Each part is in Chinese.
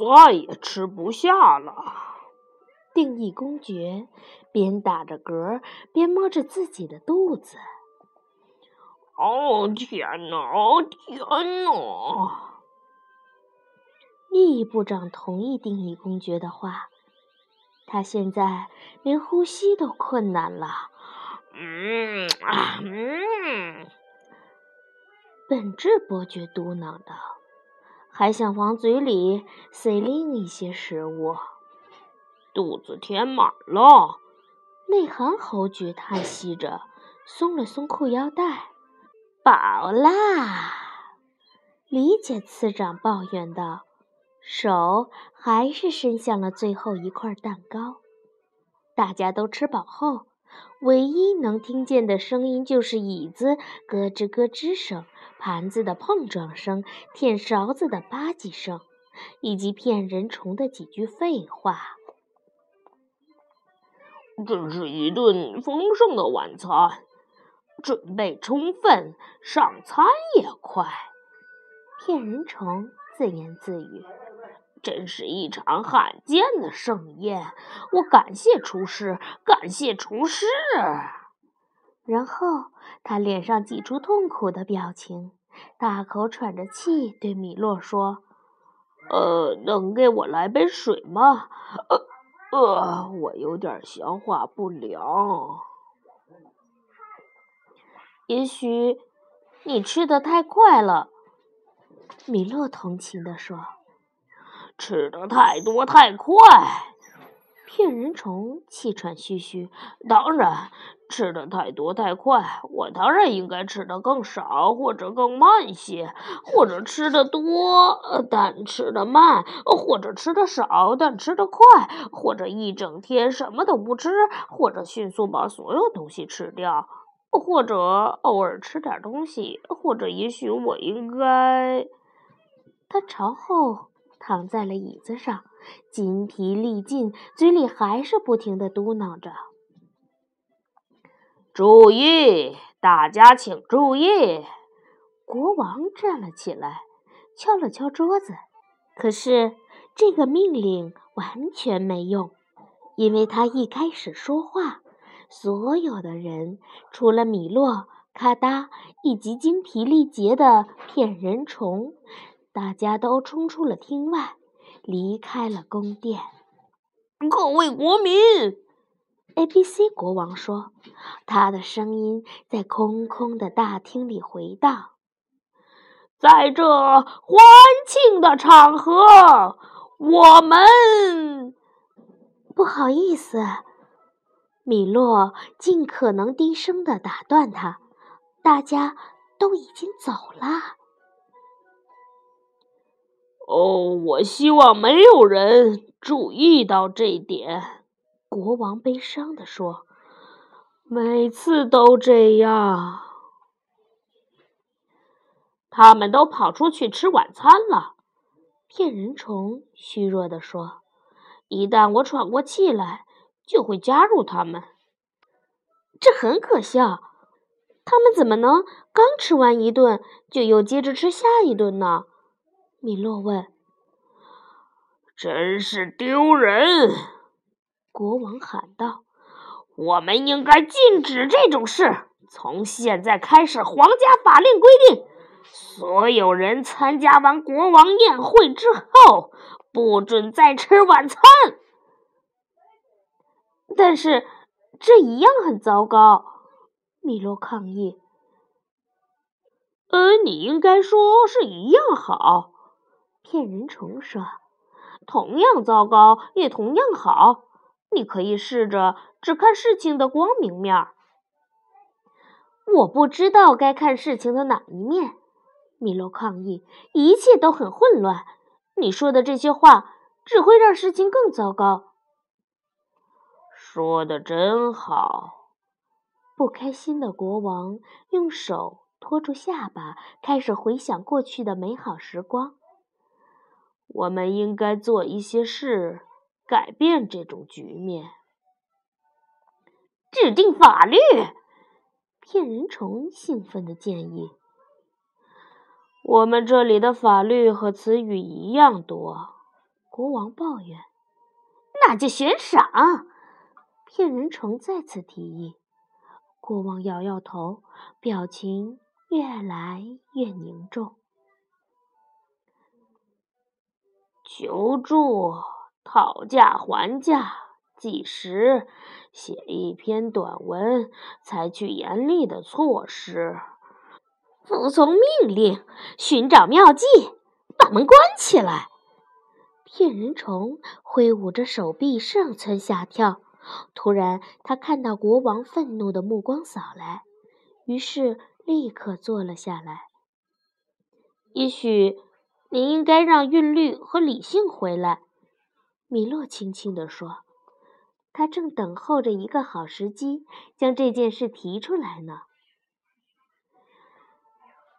再也吃不下了。定义公爵边打着嗝边摸着自己的肚子。哦天哪！哦天哪！利益部长同意定义公爵的话，他现在连呼吸都困难了。嗯啊嗯。本质伯爵嘟囔道，还想往嘴里塞另一些食物。肚子填满了。内行侯爵叹息着，松了松裤腰带。饱啦！理解次长抱怨道，手还是伸向了最后一块蛋糕。大家都吃饱后，唯一能听见的声音就是椅子咯吱咯吱声、盘子的碰撞声、舔勺子的吧唧声，以及骗人虫的几句废话。这是一顿丰盛的晚餐。准备充分，上餐也快。骗人虫自言自语：“真是一场罕见的盛宴，我感谢厨师，感谢厨师。”然后他脸上挤出痛苦的表情，大口喘着气，对米洛说：“呃，能给我来杯水吗？呃呃，我有点消化不良。”也许你吃的太快了，米洛同情地说。吃的太多太快，骗人虫气喘吁吁。当然，吃的太多太快，我当然应该吃的更少，或者更慢些，或者吃的多但吃的慢，或者吃的少但吃的快，或者一整天什么都不吃，或者迅速把所有东西吃掉。或者偶尔吃点东西，或者也许我应该……他朝后躺在了椅子上，筋疲力尽，嘴里还是不停的嘟囔着：“注意，大家请注意！”国王站了起来，敲了敲桌子。可是这个命令完全没用，因为他一开始说话。所有的人，除了米洛、咔哒以及精疲力竭的骗人虫，大家都冲出了厅外，离开了宫殿。各位国民，A B C 国王说，他的声音在空空的大厅里回荡。在这欢庆的场合，我们不好意思。米洛尽可能低声的打断他：“大家都已经走了。”哦，我希望没有人注意到这一点。”国王悲伤地说，“每次都这样。”他们都跑出去吃晚餐了。骗人虫虚弱地说：“一旦我喘过气来。”就会加入他们，这很可笑。他们怎么能刚吃完一顿就又接着吃下一顿呢？米洛问。真是丢人！国王喊道。我们应该禁止这种事。从现在开始，皇家法令规定，所有人参加完国王宴会之后，不准再吃晚餐。但是这一样很糟糕，米洛抗议。呃，你应该说是一样好。骗人虫说：“同样糟糕，也同样好。你可以试着只看事情的光明面。”我不知道该看事情的哪一面。米洛抗议：“一切都很混乱。你说的这些话只会让事情更糟糕。”说的真好！不开心的国王用手托住下巴，开始回想过去的美好时光。我们应该做一些事，改变这种局面。制定法律！骗人虫兴奋的建议。我们这里的法律和词语一样多。国王抱怨。那就悬赏。骗人虫再次提议。国王摇摇头，表情越来越凝重。求助，讨价还价，计时，写一篇短文，采取严厉的措施，服从命令，寻找妙计，把门关起来。骗人虫挥舞着手臂，上蹿下跳。突然，他看到国王愤怒的目光扫来，于是立刻坐了下来。也许你应该让韵律和理性回来，米洛轻轻地说。他正等候着一个好时机，将这件事提出来呢。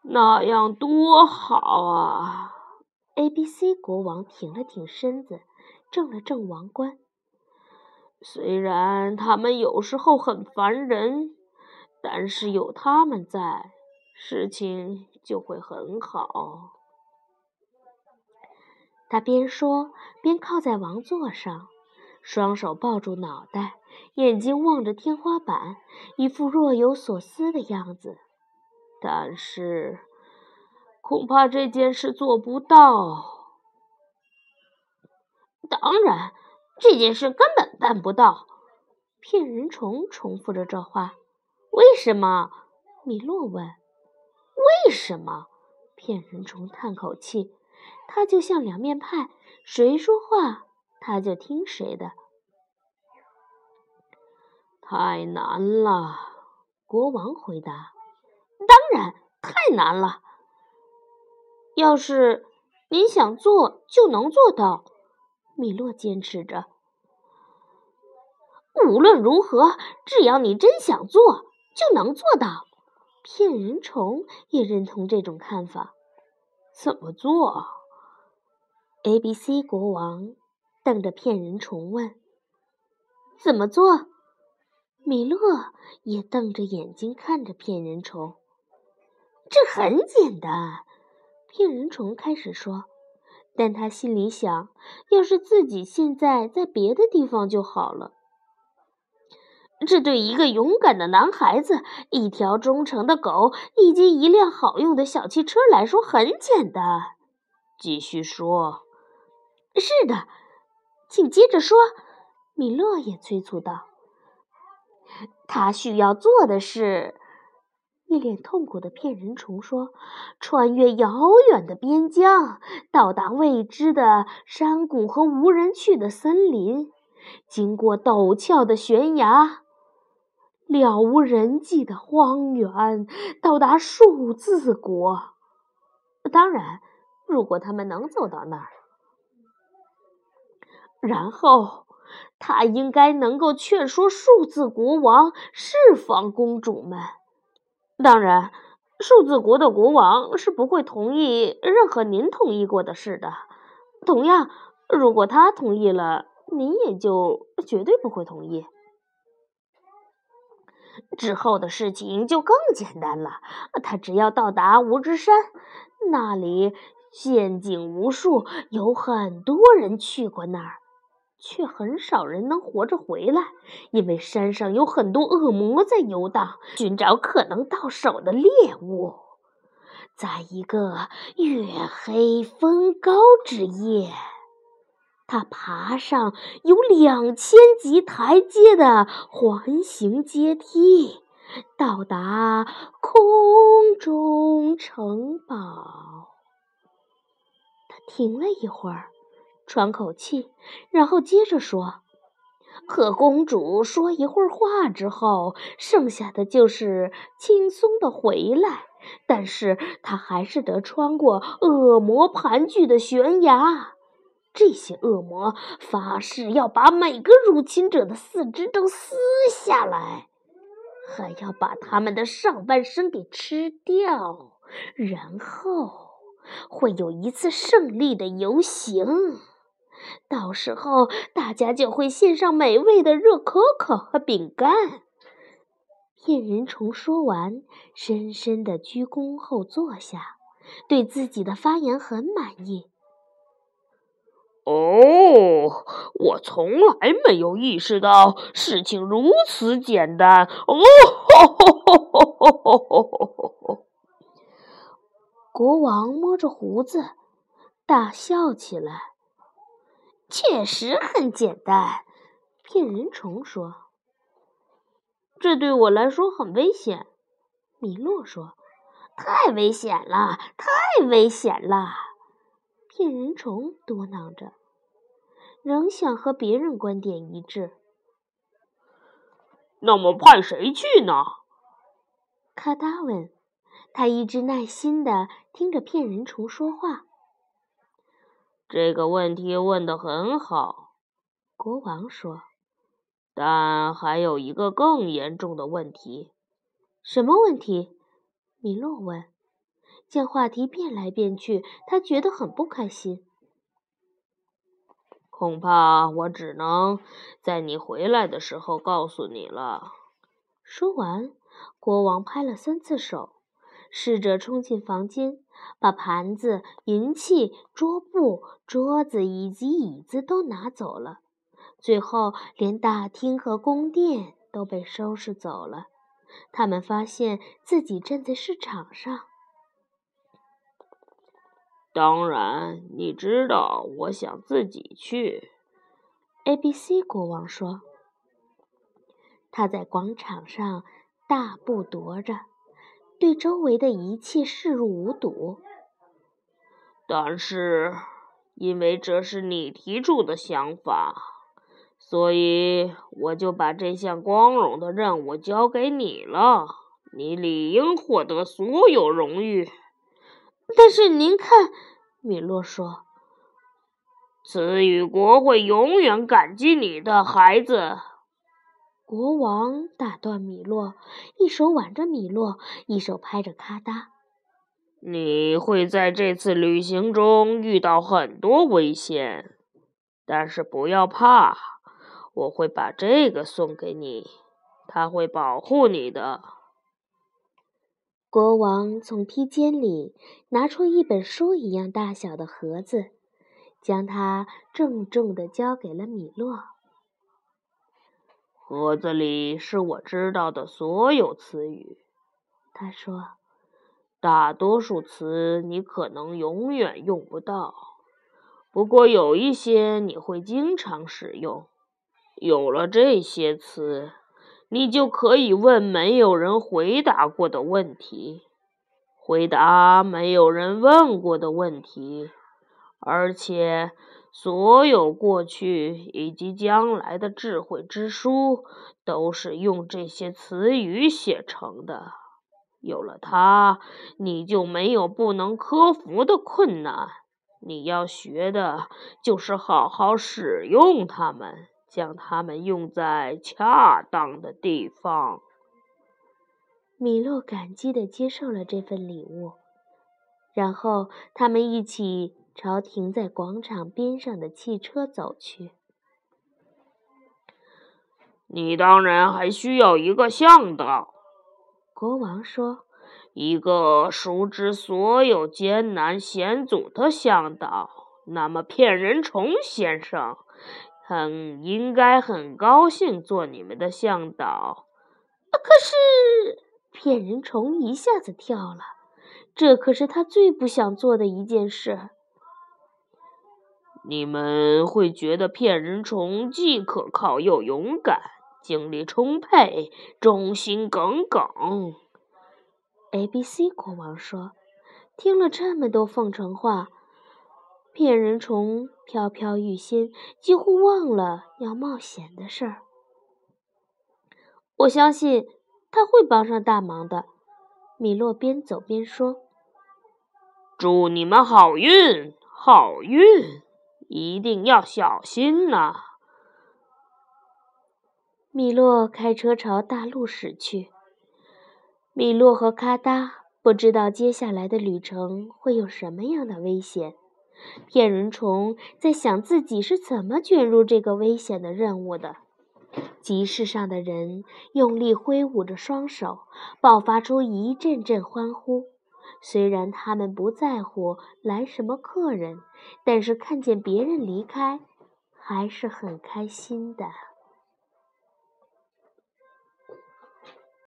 那样多好啊！A、B、C 国王挺了挺身子，正了正王冠。虽然他们有时候很烦人，但是有他们在，事情就会很好。他边说边靠在王座上，双手抱住脑袋，眼睛望着天花板，一副若有所思的样子。但是。恐怕这件事做不到。当然，这件事根本办不到。骗人虫重复着这话。为什么？米洛问。为什么？骗人虫叹口气。他就像两面派，谁说话他就听谁的。太难了，国王回答。当然，太难了。要是您想做，就能做到。米洛坚持着。无论如何，只要你真想做，就能做到。骗人虫也认同这种看法。怎么做？A、B、C 国王瞪着骗人虫问：“怎么做？”米洛也瞪着眼睛看着骗人虫。这很简单。骗人虫开始说，但他心里想：要是自己现在在别的地方就好了。这对一个勇敢的男孩子、一条忠诚的狗以及一辆好用的小汽车来说很简单。继续说。是的，请接着说。米洛也催促道：“他需要做的是。”一脸痛苦的骗人虫说：“穿越遥远的边疆，到达未知的山谷和无人去的森林，经过陡峭的悬崖，了无人迹的荒原，到达数字国。当然，如果他们能走到那儿，然后他应该能够劝说数字国王释放公主们。”当然，数字国的国王是不会同意任何您同意过的事的。同样，如果他同意了，您也就绝对不会同意。之后的事情就更简单了，他只要到达无知山，那里陷阱无数，有很多人去过那儿。却很少人能活着回来，因为山上有很多恶魔在游荡，寻找可能到手的猎物。在一个月黑风高之夜，他爬上有两千级台阶的环形阶梯，到达空中城堡。他停了一会儿。喘口气，然后接着说：“和公主说一会儿话之后，剩下的就是轻松的回来。但是他还是得穿过恶魔盘踞的悬崖。这些恶魔发誓要把每个入侵者的四肢都撕下来，还要把他们的上半身给吃掉。然后会有一次胜利的游行。”到时候，大家就会献上美味的热可可和饼干。骗人虫说完，深深的鞠躬后坐下，对自己的发言很满意。哦，我从来没有意识到事情如此简单。哦，国王摸着胡子，大笑起来。确实很简单，骗人虫说。这对我来说很危险，米洛说。太危险了，太危险了！骗人虫嘟囔着，仍想和别人观点一致。那么派谁去呢？卡达问。他一直耐心地听着骗人虫说话。这个问题问得很好，国王说。但还有一个更严重的问题。什么问题？米洛问，见话题变来变去，他觉得很不开心。恐怕我只能在你回来的时候告诉你了。说完，国王拍了三次手，试着冲进房间，把盘子、银器、桌布、桌子以及椅子都拿走了，最后连大厅和宫殿都被收拾走了。他们发现自己站在市场上。当然，你知道，我想自己去。A、B、C 国王说：“他在广场上大步踱着，对周围的一切视若无睹。但是，因为这是你提出的想法。”所以我就把这项光荣的任务交给你了，你理应获得所有荣誉。但是您看，米洛说：“词语国会永远感激你的孩子。”国王打断米洛，一手挽着米洛，一手拍着咔哒：“你会在这次旅行中遇到很多危险，但是不要怕。”我会把这个送给你，它会保护你的。国王从披肩里拿出一本书一样大小的盒子，将它郑重地交给了米洛。盒子里是我知道的所有词语，他说。大多数词你可能永远用不到，不过有一些你会经常使用。有了这些词，你就可以问没有人回答过的问题，回答没有人问过的问题，而且所有过去以及将来的智慧之书都是用这些词语写成的。有了它，你就没有不能克服的困难。你要学的就是好好使用它们。将它们用在恰当的地方。米洛感激地接受了这份礼物，然后他们一起朝停在广场边上的汽车走去。你当然还需要一个向导，国王说：“一个熟知所有艰难险阻的向导。”那么，骗人虫先生。很应该很高兴做你们的向导，可是骗人虫一下子跳了，这可是他最不想做的一件事。你们会觉得骗人虫既可靠又勇敢，精力充沛，忠心耿耿。A、B、C 国王说：“听了这么多奉承话。”骗人虫飘飘欲仙，几乎忘了要冒险的事儿。我相信他会帮上大忙的。米洛边走边说：“祝你们好运，好运！一定要小心呐！”米洛开车朝大路驶去。米洛和咔哒不知道接下来的旅程会有什么样的危险。骗人虫在想自己是怎么卷入这个危险的任务的。集市上的人用力挥舞着双手，爆发出一阵阵欢呼。虽然他们不在乎来什么客人，但是看见别人离开，还是很开心的。